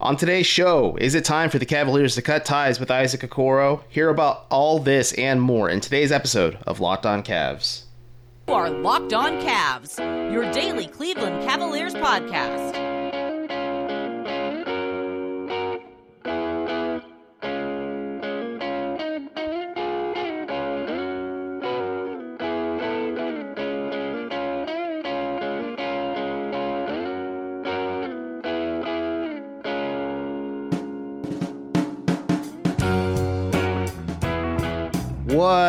On today's show, is it time for the Cavaliers to cut ties with Isaac Okoro? Hear about all this and more in today's episode of Locked On Cavs. You are Locked On Cavs, your daily Cleveland Cavaliers podcast.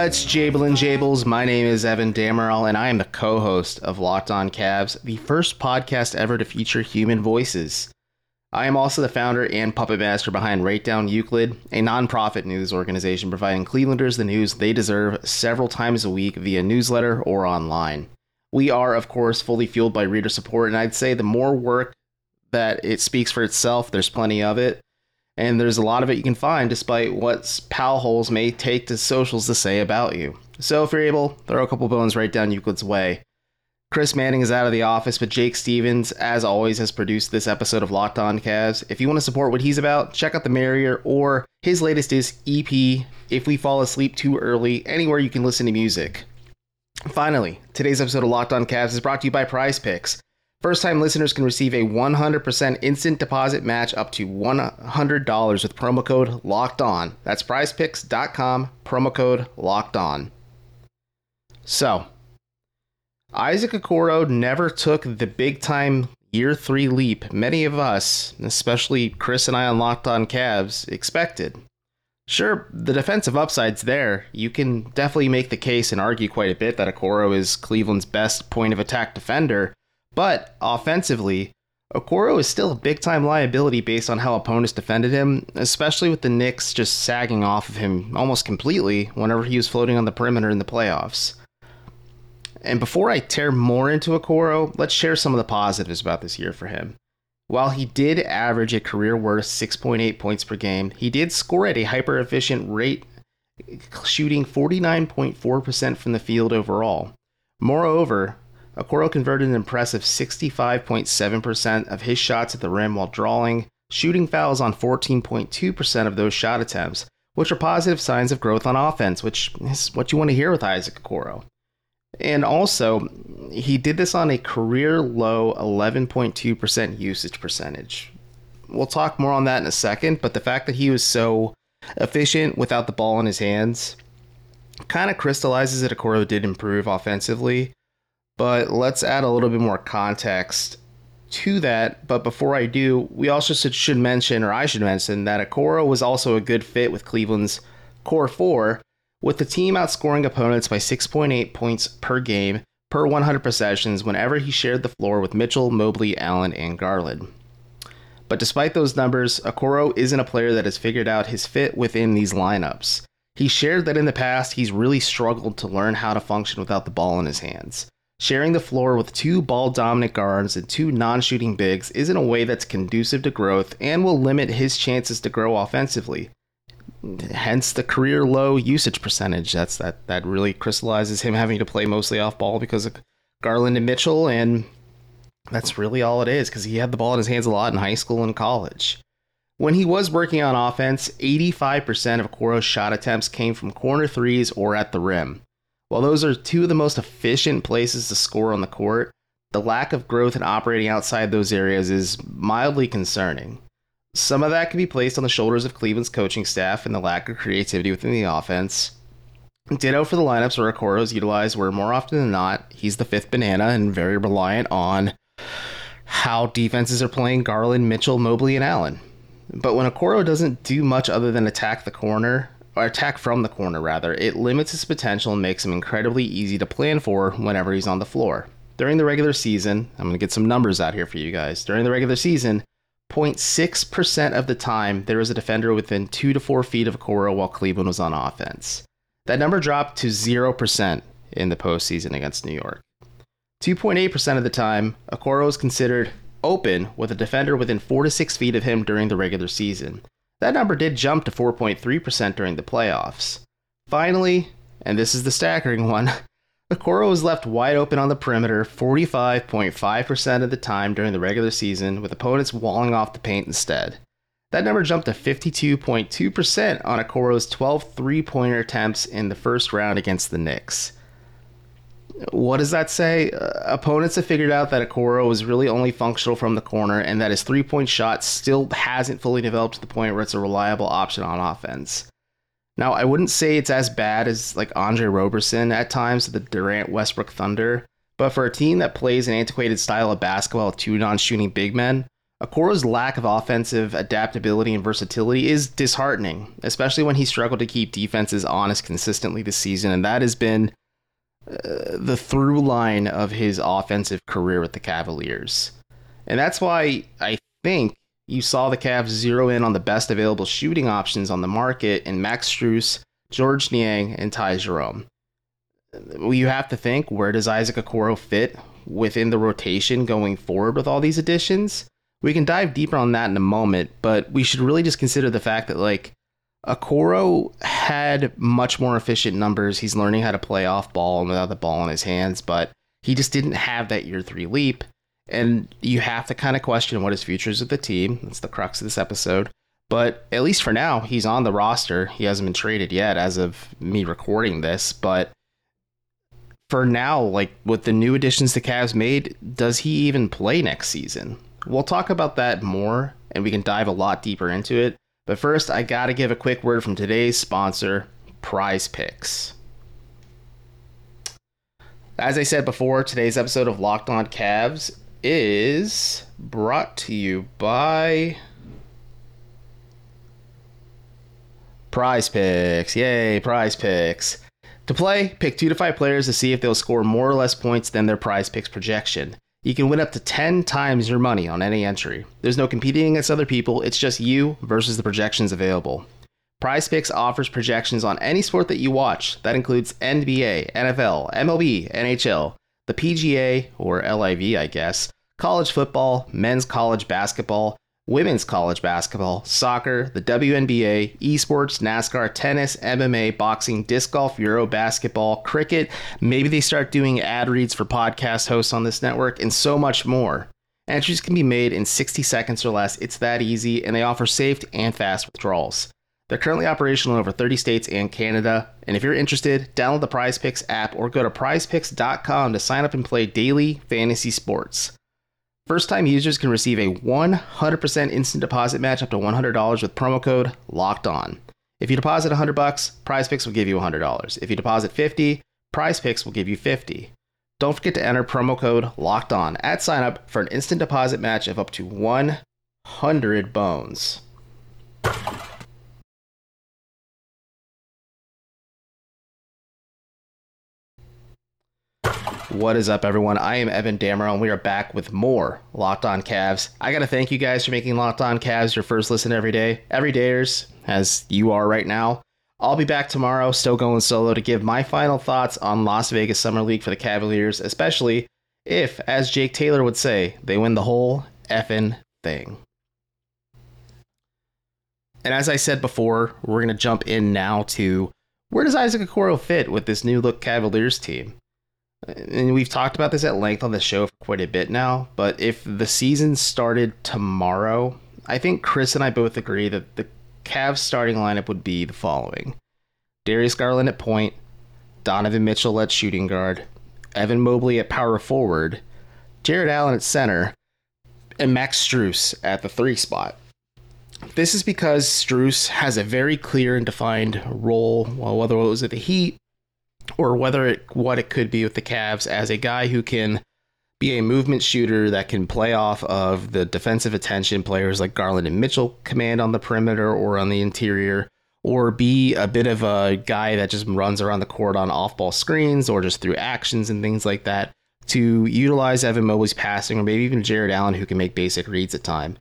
What's Jabelin Jables? My name is Evan Dammarell, and I am the co host of Locked On Cavs, the first podcast ever to feature human voices. I am also the founder and puppet master behind Right Down Euclid, a nonprofit news organization providing Clevelanders the news they deserve several times a week via newsletter or online. We are, of course, fully fueled by reader support, and I'd say the more work that it speaks for itself, there's plenty of it and there's a lot of it you can find despite what pal holes may take to socials to say about you. So if you're able, throw a couple bones right down Euclid's way. Chris Manning is out of the office, but Jake Stephens, as always, has produced this episode of Locked On Cavs. If you want to support what he's about, check out The Marrier or his latest is EP, If We Fall Asleep Too Early, anywhere you can listen to music. Finally, today's episode of Locked On Cavs is brought to you by Prize Picks. First time listeners can receive a 100% instant deposit match up to $100 with promo code locked on. That's prizepicks.com, promo code locked on. So, Isaac Okoro never took the big time year three leap many of us, especially Chris and I on Locked On Cavs, expected. Sure, the defensive upside's there. You can definitely make the case and argue quite a bit that Okoro is Cleveland's best point of attack defender but offensively, Okoro is still a big time liability based on how opponents defended him, especially with the Knicks just sagging off of him almost completely whenever he was floating on the perimeter in the playoffs. And before I tear more into Okoro, let's share some of the positives about this year for him. While he did average a career worst 6.8 points per game, he did score at a hyper efficient rate, shooting 49.4% from the field overall. Moreover, Okoro converted an impressive 65.7% of his shots at the rim while drawing, shooting fouls on 14.2% of those shot attempts, which are positive signs of growth on offense, which is what you want to hear with Isaac Okoro. And also, he did this on a career low 11.2% usage percentage. We'll talk more on that in a second, but the fact that he was so efficient without the ball in his hands kind of crystallizes that Okoro did improve offensively but let's add a little bit more context to that. But before I do, we also should mention, or I should mention, that Okoro was also a good fit with Cleveland's core four, with the team outscoring opponents by 6.8 points per game per 100 possessions whenever he shared the floor with Mitchell, Mobley, Allen, and Garland. But despite those numbers, Okoro isn't a player that has figured out his fit within these lineups. He shared that in the past he's really struggled to learn how to function without the ball in his hands. Sharing the floor with two ball dominant guards and two non shooting bigs isn't a way that's conducive to growth and will limit his chances to grow offensively. Hence the career low usage percentage. That's that that really crystallizes him having to play mostly off ball because of Garland and Mitchell, and that's really all it is because he had the ball in his hands a lot in high school and college. When he was working on offense, 85% of Okoro's shot attempts came from corner threes or at the rim. While those are two of the most efficient places to score on the court, the lack of growth in operating outside those areas is mildly concerning. Some of that can be placed on the shoulders of Cleveland's coaching staff and the lack of creativity within the offense. Ditto for the lineups where Okoro is utilized, where more often than not, he's the fifth banana and very reliant on how defenses are playing Garland, Mitchell, Mobley, and Allen. But when Okoro doesn't do much other than attack the corner, or attack from the corner rather, it limits his potential and makes him incredibly easy to plan for whenever he's on the floor. During the regular season, I'm going to get some numbers out here for you guys. During the regular season, 0.6% of the time there was a defender within 2 to 4 feet of Okoro while Cleveland was on offense. That number dropped to 0% in the postseason against New York. 2.8% of the time, Okoro was considered open with a defender within 4 to 6 feet of him during the regular season. That number did jump to 4.3% during the playoffs. Finally, and this is the staggering one, Okoro was left wide open on the perimeter 45.5% of the time during the regular season, with opponents walling off the paint instead. That number jumped to 52.2% on Okoro's 12 three pointer attempts in the first round against the Knicks. What does that say? Uh, opponents have figured out that Okoro was really only functional from the corner and that his three point shot still hasn't fully developed to the point where it's a reliable option on offense. Now, I wouldn't say it's as bad as like Andre Roberson at times, the Durant Westbrook Thunder, but for a team that plays an antiquated style of basketball with two non shooting big men, Okoro's lack of offensive adaptability and versatility is disheartening, especially when he struggled to keep defenses honest consistently this season, and that has been the through line of his offensive career with the Cavaliers. And that's why I think you saw the Cavs zero in on the best available shooting options on the market in Max Strus, Georges Niang, and Ty Jerome. You have to think where does Isaac Okoro fit within the rotation going forward with all these additions? We can dive deeper on that in a moment, but we should really just consider the fact that like Okoro had much more efficient numbers. He's learning how to play off ball and without the ball in his hands, but he just didn't have that year three leap. And you have to kind of question what his future is with the team. That's the crux of this episode. But at least for now, he's on the roster. He hasn't been traded yet as of me recording this. But for now, like with the new additions the Cavs made, does he even play next season? We'll talk about that more and we can dive a lot deeper into it. But first, I gotta give a quick word from today's sponsor, Prize Picks. As I said before, today's episode of Locked On Cavs is brought to you by Prize Picks. Yay, Prize Picks. To play, pick two to five players to see if they'll score more or less points than their Prize Picks projection. You can win up to 10 times your money on any entry. There's no competing against other people, it's just you versus the projections available. Prize Picks offers projections on any sport that you watch. That includes NBA, NFL, MLB, NHL, the PGA, or LIV, I guess, college football, men's college basketball, women's college basketball, soccer, the WNBA, esports, NASCAR, tennis, MMA, boxing, disc golf, Euro basketball, cricket. Maybe they start doing ad reads for podcast hosts on this network, and so much more. Entries can be made in 60 seconds or less. It's that easy, and they offer safe and fast withdrawals. They're currently operational in over 30 states and Canada. And if you're interested, download the Prize Picks app or go to prizepicks.com to sign up and play daily fantasy sports. First time users can receive a 100% instant deposit match up to $100 with promo code LOCKED ON. If you deposit 100 bucks, Prize Picks will give you $100. If you deposit 50, Prize Picks will give you 50. Don't forget to enter promo code LOCKED ON at signup for an instant deposit match of up to 100 bones. What is up, everyone? I am Evan Dammarell, and we are back with more Locked On Cavs. I got to thank you guys for making Locked On Cavs your first listen every day, every dayers, as you are right now. I'll be back tomorrow, still going solo, to give my final thoughts on Las Vegas Summer League for the Cavaliers, especially if, as Jake Taylor would say, they win the whole effing thing. And as I said before, we're going to jump in now to where does Isaac Okoro fit with this new look Cavaliers team? And we've talked about this at length on the show for quite a bit now, but if the season started tomorrow, I think Chris and I both agree that the Cavs starting lineup would be the following Darius Garland at point, Donovan Mitchell at shooting guard, Evan Mobley at power forward, Jarrett Allen at center, and Max Strus at the three spot. This is because Strus has a very clear and defined role, well, whether it was at the Heat or whether it, what it could be with the Cavs as a guy who can be a movement shooter that can play off of the defensive attention players like Garland and Mitchell command on the perimeter or on the interior, or be a bit of a guy that just runs around the court on off ball screens or just through actions and things like that to utilize Evan Mobley's passing or maybe even Jarrett Allen who can make basic reads at times.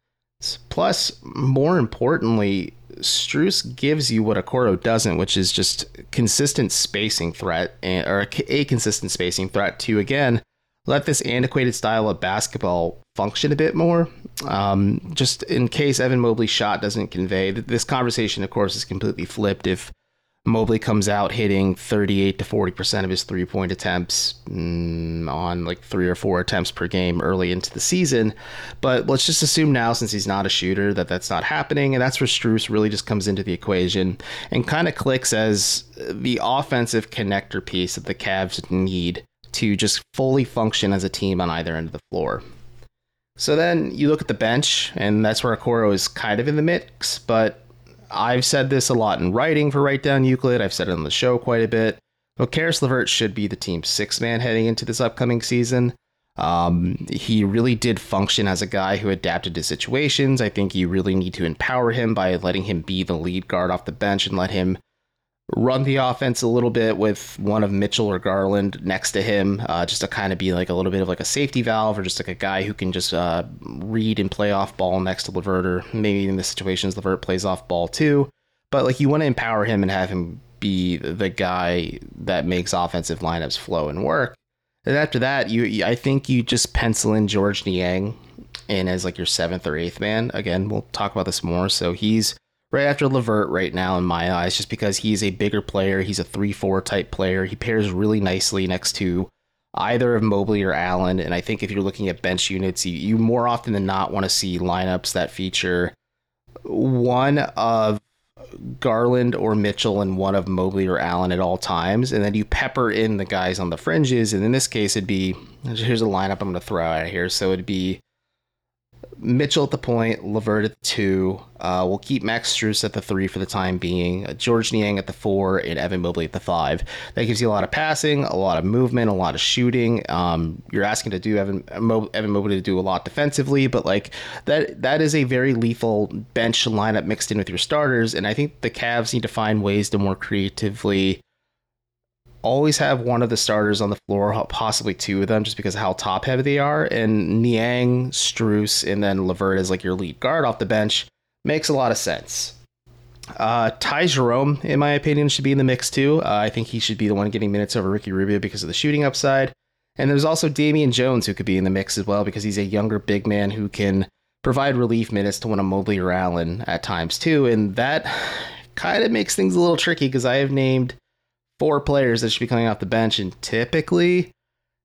Plus, more importantly, Strus gives you what Okoro doesn't, which is just consistent spacing threat, or a, a consistent spacing threat to again let this antiquated style of basketball function a bit more. Um, just in case Evan Mobley's shot doesn't convey this conversation, of course, is completely flipped if Mobley comes out hitting 38 to 40% of his three point attempts mm, on like three or four attempts per game early into the season. But let's just assume now, since he's not a shooter, that that's not happening. And that's where Strus really just comes into the equation and kind of clicks as the offensive connector piece that the Cavs need to just fully function as a team on either end of the floor. So then you look at the bench, and that's where Okoro is kind of in the mix, but I've said this a lot in writing for Right Down Euclid. I've said it on the show quite a bit. But Caris LeVert should be the team's six man heading into this upcoming season. Um, he really did function as a guy who adapted to situations. I think you really need to empower him by letting him be the lead guard off the bench and let him run the offense a little bit with one of Mitchell or Garland next to him, uh, just to kind of be like a little bit of like a safety valve or just like a guy who can just uh, read and play off ball next to LeVert, or maybe in the situations LeVert plays off ball too. But like you want to empower him and have him be the guy that makes offensive lineups flow and work. And after that, you I think you just pencil in Georges Niang in as like your seventh or eighth man. Again, we'll talk about this more. So he's right after LeVert right now in my eyes, just because he's a bigger player. He's a 3 4 type player. He pairs really nicely next to either of Mobley or Allen. And I think if you're looking at bench units, you, you more often than not want to see lineups that feature one of Garland or Mitchell and one of Mobley or Allen at all times. And then you pepper in the guys on the fringes. And in this case, it'd be here's a lineup I'm going to throw out here. So it'd be Mitchell at the point, LeVert at the two. Uh, we'll keep Max Strus at the three for the time being. Uh, Georges Niang at the four, and Evan Mobley at the five. That gives you a lot of passing, a lot of movement, a lot of shooting. Um, you're asking to do Evan Mo, Evan Mobley to do a lot defensively, but like that that is a very lethal bench lineup mixed in with your starters. And I think the Cavs need to find ways to more creatively always have one of the starters on the floor, possibly two of them, just because of how top heavy they are. And Niang, Strus, and then LeVert as like your lead guard off the bench makes a lot of sense. Uh, Ty Jerome, in my opinion, should be in the mix too. Uh, I think he should be the one getting minutes over Ricky Rubio because of the shooting upside. And there's also Damian Jones who could be in the mix as well because he's a younger big man who can provide relief minutes to one of Mobley or Allen at times too. And that kind of makes things a little tricky because I have named four players that should be coming off the bench, and typically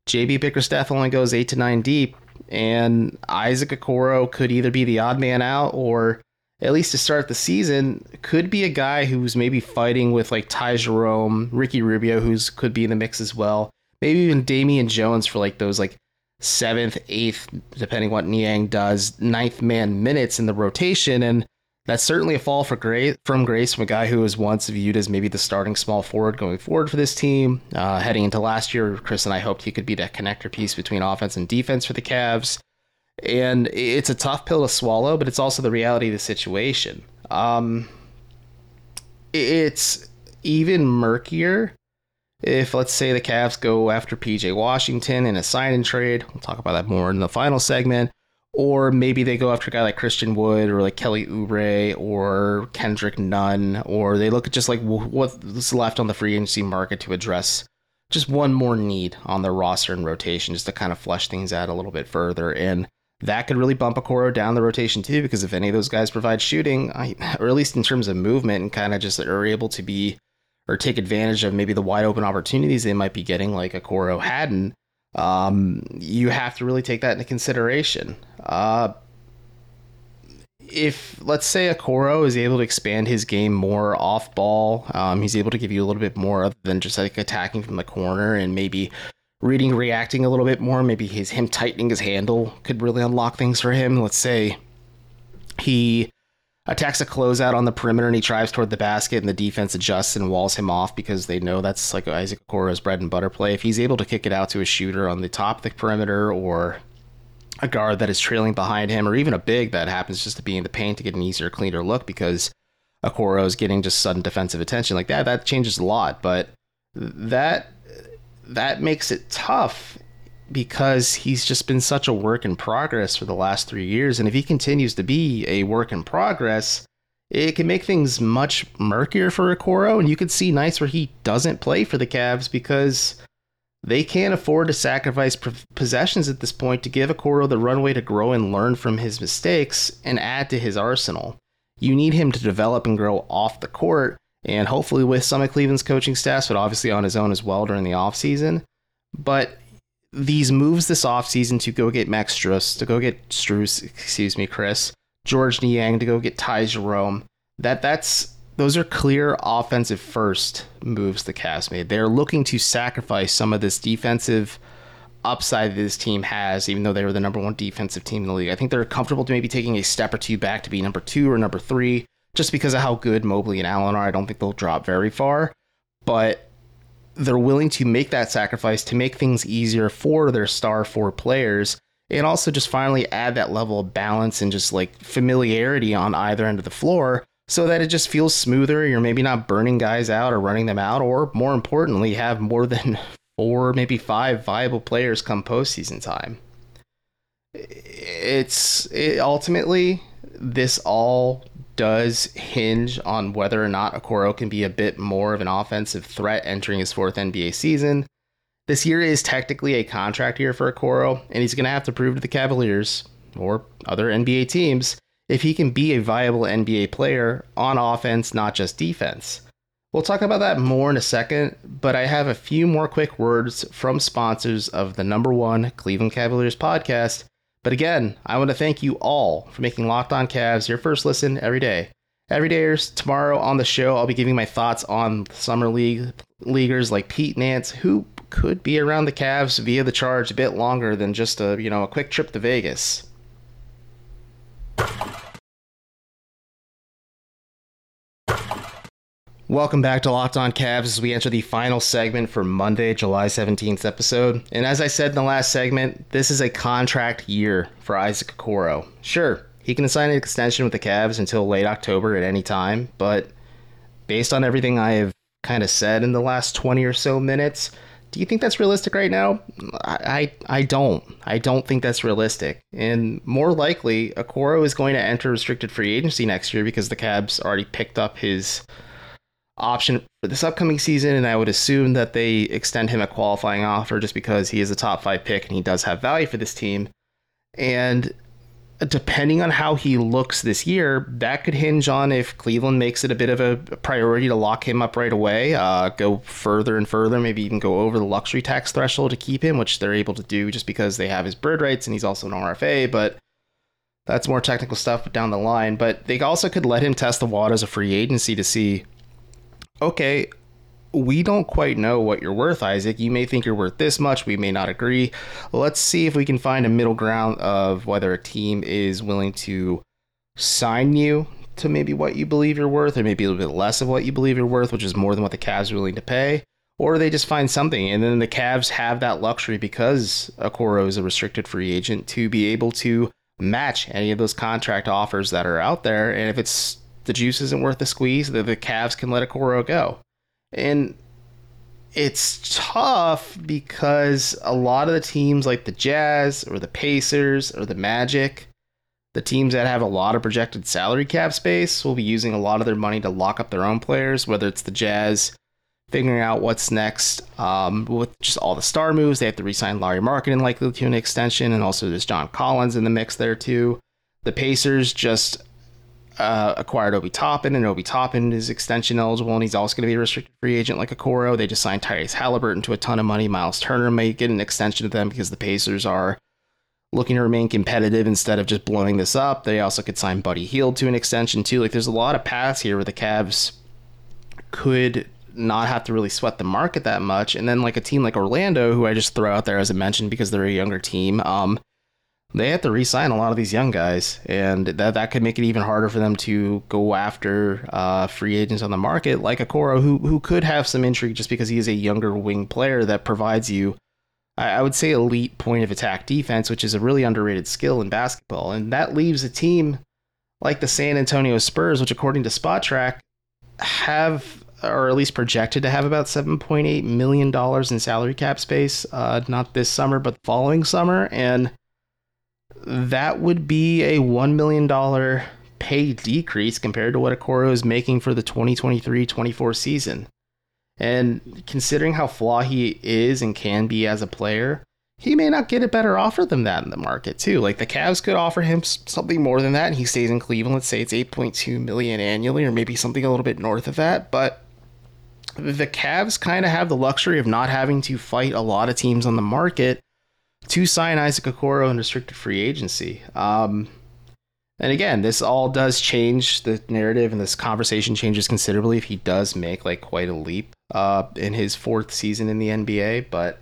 JB Bickerstaff only goes eight to nine deep, and Isaac Okoro could either be the odd man out or at least to start the season, could be a guy who's maybe fighting with like Ty Jerome, Ricky Rubio, who's could be in the mix as well. Maybe even Damian Jones for like those like seventh, eighth, depending what Niang does, ninth man minutes in the rotation. And that's certainly a fall for grace from grace from a guy who was once viewed as maybe the starting small forward going forward for this team. Uh, heading into last year, Chris and I hoped he could be that connector piece between offense and defense for the Cavs. And it's a tough pill to swallow, but it's also the reality of the situation. Um, it's even murkier if, let's say, the Cavs go after PJ Washington in a sign and trade. We'll talk about that more in the final segment or maybe they go after a guy like Christian Wood or like Kelly Oubre or Kendrick Nunn, or they look at just like what's left on the free agency market to address just one more need on their roster and rotation, just to kind of flesh things out a little bit further. And that could really bump Okoro down the rotation too, because if any of those guys provide shooting, or at least in terms of movement, and kind of just are able to be or take advantage of maybe the wide open opportunities they might be getting, like Okoro hadn't um, you have to really take that into consideration. Uh, if let's say Okoro is able to expand his game more off ball, um, he's able to give you a little bit more other than just like attacking from the corner and maybe reading, reacting a little bit more. Maybe his him tightening his handle could really unlock things for him. Let's say he attacks a closeout on the perimeter and he drives toward the basket and the defense adjusts and walls him off because they know that's like Isaac Okoro's bread and butter play. If he's able to kick it out to a shooter on the top of the perimeter or a guard that is trailing behind him or even a big that happens just to be in the paint to get an easier, cleaner look because Okoro is getting just sudden defensive attention like that, that changes a lot. But that that makes it tough because he's just been such a work in progress for the last three years. And if he continues to be a work in progress, it can make things much murkier for Okoro. And you could see nights where he doesn't play for the Cavs because they can't afford to sacrifice possessions at this point to give Okoro the runway to grow and learn from his mistakes and add to his arsenal. You need him to develop and grow off the court and hopefully with some of Cleveland's coaching staff, but obviously on his own as well during the offseason. But these moves this offseason to go get Max Strus, to go get Strus, excuse me, Chris, Georges Niang, to go get Ty Jerome, that that's those are clear offensive first moves the Cavs made. They're looking to sacrifice some of this defensive upside that this team has, even though they were the number one defensive team in the league. I think they're comfortable to maybe taking a step or two back to be number two or number three, just because of how good Mobley and Allen are. I don't think they'll drop very far, but they're willing to make that sacrifice to make things easier for their star four players and also just finally add that level of balance and just like familiarity on either end of the floor so that it just feels smoother. You're maybe not burning guys out or running them out, or more importantly, have more than four, maybe five viable players come postseason time. It's it, ultimately this all does hinge on whether or not Okoro can be a bit more of an offensive threat entering his fourth NBA season. This year is technically a contract year for Okoro, and he's going to have to prove to the Cavaliers or other NBA teams if he can be a viable NBA player on offense, not just defense. We'll talk about that more in a second, but I have a few more quick words from sponsors of the number one Cleveland Cavaliers podcast but again, I want to thank you all for making Locked On Cavs your first listen every day. Every day, tomorrow on the show, I'll be giving my thoughts on summer league leaguers like Pete Nance, who could be around the Cavs via the charge a bit longer than just a you know a quick trip to Vegas. Welcome back to Locked On Cavs as we enter the final segment for Monday, July 17th episode. And as I said in the last segment, this is a contract year for Isaac Okoro. Sure, he can sign an extension with the Cavs until late October at any time, but based on everything I have kind of said in the last 20 or so minutes, do you think that's realistic right now? I, I, I don't. I don't think that's realistic. And more likely, Okoro is going to enter restricted free agency next year because the Cavs already picked up his option for this upcoming season, and I would assume that they extend him a qualifying offer just because he is a top five pick and he does have value for this team. And depending on how he looks this year, that could hinge on if Cleveland makes it a bit of a priority to lock him up right away, uh, go further and further, maybe even go over the luxury tax threshold to keep him, which they're able to do just because they have his bird rights and he's also an RFA. But that's more technical stuff down the line. But they also could let him test the waters of free agency to see okay, we don't quite know what you're worth, Isaac. You may think you're worth this much. We may not agree. Let's see if we can find a middle ground of whether a team is willing to sign you to maybe what you believe you're worth, or maybe a little bit less of what you believe you're worth, which is more than what the Cavs are willing to pay. Or they just find something, and then the Cavs have that luxury because Okoro is a restricted free agent to be able to match any of those contract offers that are out there. And if it's the juice isn't worth the squeeze, the, the Cavs can let a Okoro go. And it's tough because a lot of the teams like the Jazz or the Pacers or the Magic, the teams that have a lot of projected salary cap space, will be using a lot of their money to lock up their own players, whether it's the Jazz figuring out what's next um, with just all the star moves. They have to re-sign Lauri Markkanen likely to an extension, and also there's John Collins in the mix there too. The Pacers just uh, acquired Obi Toppin, and Obi Toppin is extension eligible, and he's also going to be a restricted free agent like Okoro. They just signed Tyrese Halliburton to a ton of money. Miles Turner may get an extension to them because the Pacers are looking to remain competitive instead of just blowing this up. They also could sign Buddy Hield to an extension too. Like there's a lot of paths here where the Cavs could not have to really sweat the market that much. And then like a team like Orlando, who I just throw out there as I mentioned because they're a younger team, um, they have to re-sign a lot of these young guys, and that that could make it even harder for them to go after uh, free agents on the market like Okoro, who who could have some intrigue just because he is a younger wing player that provides you, I, would say, elite point of attack defense, which is a really underrated skill in basketball, and that leaves a team like the San Antonio Spurs, which according to Spotrac have or at least projected to have about $7.8 million in salary cap space, uh, not this summer, but the following summer. And that would be a $1 million pay decrease compared to what Okoro is making for the 2023 24 season. And considering how flawed he is and can be as a player, he may not get a better offer than that in the market too. Like the Cavs could offer him something more than that, and he stays in Cleveland. Let's say it's 8.2 million annually, or maybe something a little bit north of that. But the Cavs kind of have the luxury of not having to fight a lot of teams on the market to sign Isaac Okoro in restricted free agency. Um, and again, this all does change the narrative, and this conversation changes considerably if he does make like quite a leap uh, in his fourth season in the NBA. But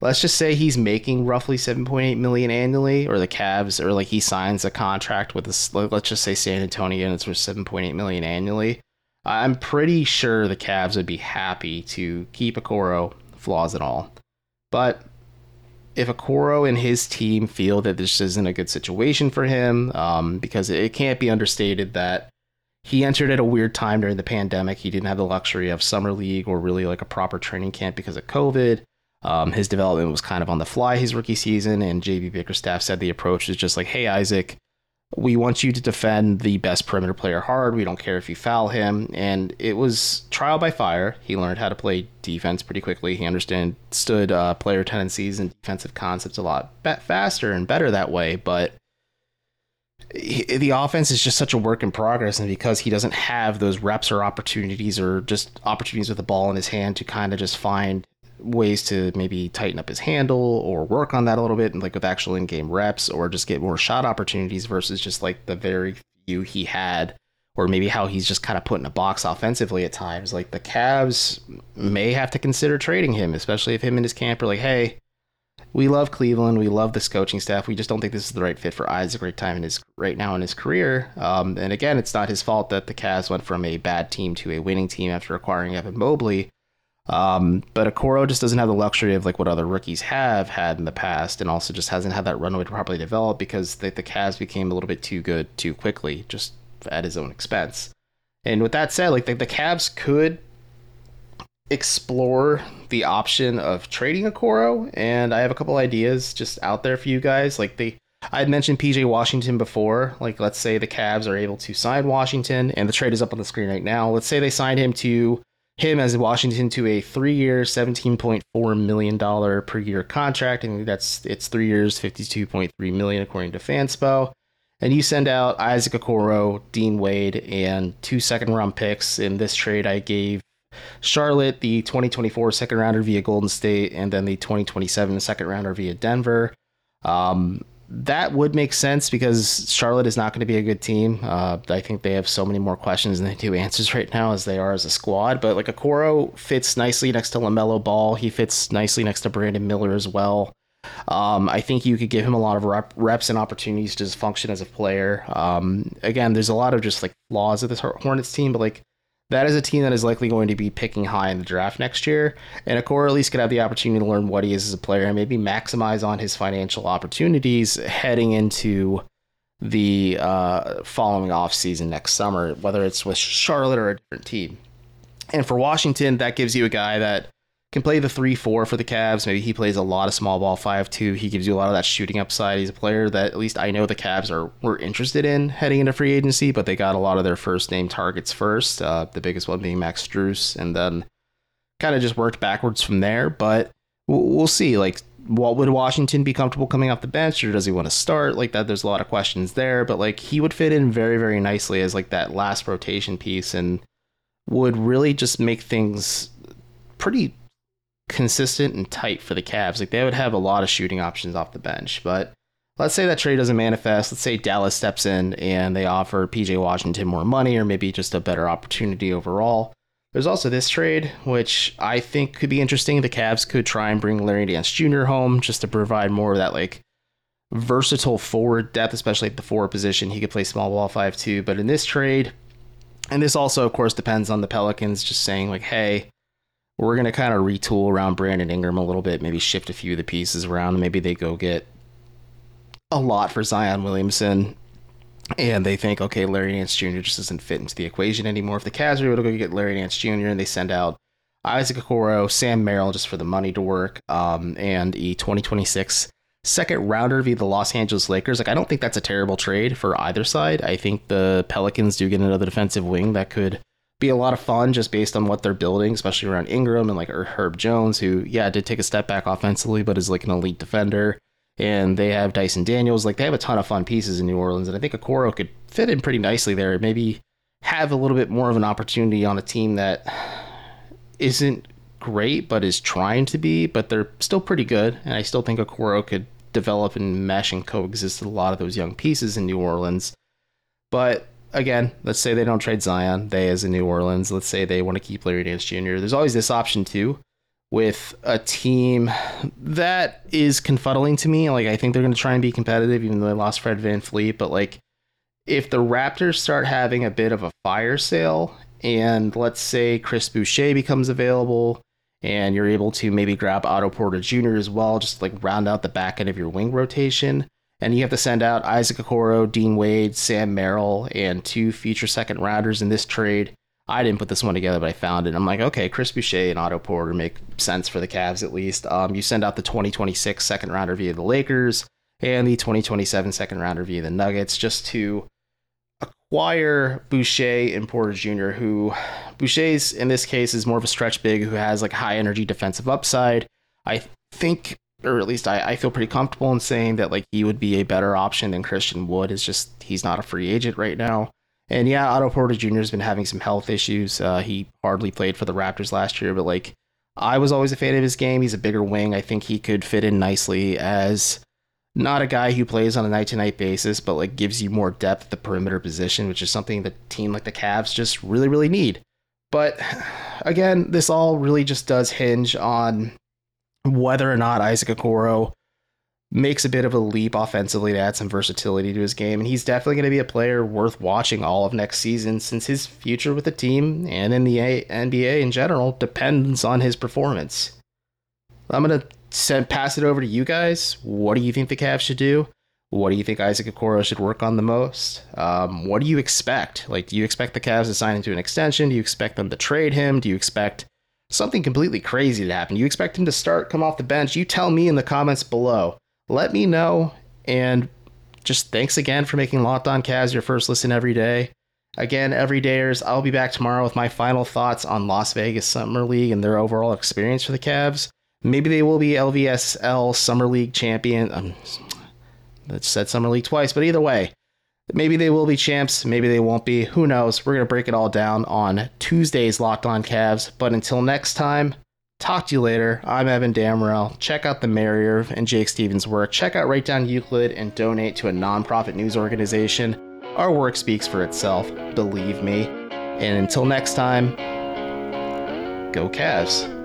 let's just say he's making roughly 7.8 million annually, or the Cavs, or like he signs a contract with this. Let's just say San Antonio, and it's for 7.8 million annually. I'm pretty sure the Cavs would be happy to keep Okoro, flaws and all. But if Okoro and his team feel that this isn't a good situation for him, um, because it can't be understated that he entered at a weird time during the pandemic. He didn't have the luxury of summer league or really like a proper training camp because of COVID. Um, his development was kind of on the fly his rookie season, and JB Bickerstaff said the approach was just like, "Hey, Isaac, we want you to defend the best perimeter player hard. We don't care if you foul him. And it was trial by fire. He learned how to play defense pretty quickly. He understood uh, player tendencies and defensive concepts a lot faster and better that way. But he, the offense is just such a work in progress. And because he doesn't have those reps or opportunities or just opportunities with the ball in his hand to kind of just find ways to maybe tighten up his handle or work on that a little bit and like with actual in-game reps or just get more shot opportunities versus just like the very few he had or maybe how he's just kind of put in a box offensively at times. Like the Cavs may have to consider trading him especially if him and his camp are like hey we love Cleveland we love this coaching staff we just don't think this is the right fit for Isaac right time in his right now in his career. Um, and again it's not his fault that the Cavs went from a bad team to a winning team after acquiring Evan Mobley um, but Okoro just doesn't have the luxury of like what other rookies have had in the past, and also just hasn't had that runway to properly develop because the, the Cavs became a little bit too good too quickly, just at his own expense. And with that said, like the, the Cavs could explore the option of trading Okoro, and I have a couple ideas just out there for you guys. Like they, I had mentioned PJ Washington before. Like let's say the Cavs are able to sign Washington, and the trade is up on the screen right now. Let's say they sign him to him as Washington to a three-year, seventeen point four million dollar per year contract, and that's it's three years, fifty-two point three million according to Fanspo. And you send out Isaac Okoro, Dean Wade, and two second-round picks. In this trade, I gave Charlotte the 2024 second rounder via Golden State, and then the 2027 second rounder via Denver. Um, that would make sense because Charlotte is not going to be a good team. Uh, I think they have so many more questions than they do answers right now as they are as a squad. But like Okoro fits nicely next to LaMelo Ball. He fits nicely next to Brandon Miller as well. Um, I think you could give him a lot of rep, reps and opportunities to just function as a player. Um, again, there's a lot of just like flaws of this Hornets team, but like that is a team that is likely going to be picking high in the draft next year. And Okoro at least could have the opportunity to learn what he is as a player and maybe maximize on his financial opportunities heading into the uh, following off season next summer, whether it's with Charlotte or a different team. And for Washington, that gives you a guy that can play the 3 4 for the Cavs. Maybe he plays a lot of small ball 5 2. He gives you a lot of that shooting upside. He's a player that at least I know the Cavs are were interested in heading into free agency, but they got a lot of their first name targets first. Uh, the biggest one being Max Strus, and then kind of just worked backwards from there. But we'll see. Like, what would Washington be comfortable coming off the bench, or does he want to start? Like that, there's a lot of questions there. But like, he would fit in very, very nicely as like that last rotation piece, and would really just make things pretty consistent and tight for the Cavs. Like they would have a lot of shooting options off the bench. But let's say that trade doesn't manifest. Let's say Dallas steps in and they offer PJ Washington more money or maybe just a better opportunity overall. There's also this trade, which I think could be interesting. The Cavs could try and bring Larry Nance Jr. home just to provide more of that like versatile forward depth, especially at the forward position. He could play small ball five too. But in this trade, and this also of course depends on the Pelicans just saying like, hey, we're going to kind of retool around Brandon Ingram a little bit, maybe shift a few of the pieces around. Maybe they go get a lot for Zion Williamson, and they think, okay, Larry Nance Jr. just doesn't fit into the equation anymore. If the Cavs are able to go get Larry Nance Jr. and they send out Isaac Okoro, Sam Merrill just for the money to work, um, and a 2026 second rounder via the Los Angeles Lakers. Like, I don't think that's a terrible trade for either side. I think the Pelicans do get another defensive wing that could be a lot of fun just based on what they're building, especially around Ingram and like Herb Jones, who yeah did take a step back offensively, but is like an elite defender. And they have Dyson Daniels. Like they have a ton of fun pieces in New Orleans, and I think Okoro could fit in pretty nicely there. Maybe have a little bit more of an opportunity on a team that isn't great, but is trying to be, but they're still pretty good. And I still think Okoro could develop and mesh and coexist with a lot of those young pieces in New Orleans. But again, let's say they don't trade Zion, they as in New Orleans, let's say they want to keep Larry Nance Jr. There's always this option too with a team that is confuddling to me. Like I think they're going to try and be competitive, even though they lost Fred Van VanVleet. But like, if the Raptors start having a bit of a fire sale, and let's say Chris Boucher becomes available, and you're able to maybe grab Otto Porter Jr. as well, just like round out the back end of your wing rotation. And you have to send out Isaac Okoro, Dean Wade, Sam Merrill, and two future second rounders in this trade. I didn't put this one together, but I found it. I'm like, okay, Chris Boucher and Otto Porter make sense for the Cavs at least. Um, you send out the 2026 second rounder via the Lakers and the 2027 second rounder via the Nuggets just to acquire Boucher and Porter Jr., who Boucher's in this case is more of a stretch big who has like high energy defensive upside. I think, or at least I, I feel pretty comfortable in saying that like he would be a better option than Christian Wood. It's just he's not a free agent right now. And yeah, Otto Porter Jr. has been having some health issues. Uh, he hardly played for the Raptors last year, but like I was always a fan of his game. He's a bigger wing. I think he could fit in nicely as not a guy who plays on a night to night basis, but like gives you more depth at the perimeter position, which is something that team like the Cavs just really, really need. But again, this all really just does hinge on whether or not Isaac Okoro makes a bit of a leap offensively to add some versatility to his game. And he's definitely going to be a player worth watching all of next season since his future with the team and in the NBA in general depends on his performance. I'm going to send, pass it over to you guys. What do you think the Cavs should do? What do you think Isaac Okoro should work on the most? Um, what do you expect? Like, do you expect the Cavs to sign into an extension? Do you expect them to trade him? Do you expect something completely crazy to happen? You expect him to start, come off the bench? You tell me in the comments below let me know. And just thanks again for making Locked On Cavs your first listen every day. Again, everydayers, I'll be back tomorrow with my final thoughts on Las Vegas Summer League and their overall experience for the Cavs. Maybe they will be LVSL Summer League champion. Um, that said Summer League twice, but either way, maybe they will be champs. Maybe they won't be. Who knows? We're going to break it all down on Tuesday's Locked On Cavs. But until next time, Talk to you later. I'm Evan Dammarell. Check out the Marrier and Jake Stephens' work. Check out Right Down Euclid and donate to a nonprofit news organization. Our work speaks for itself, believe me. And until next time, go Cavs.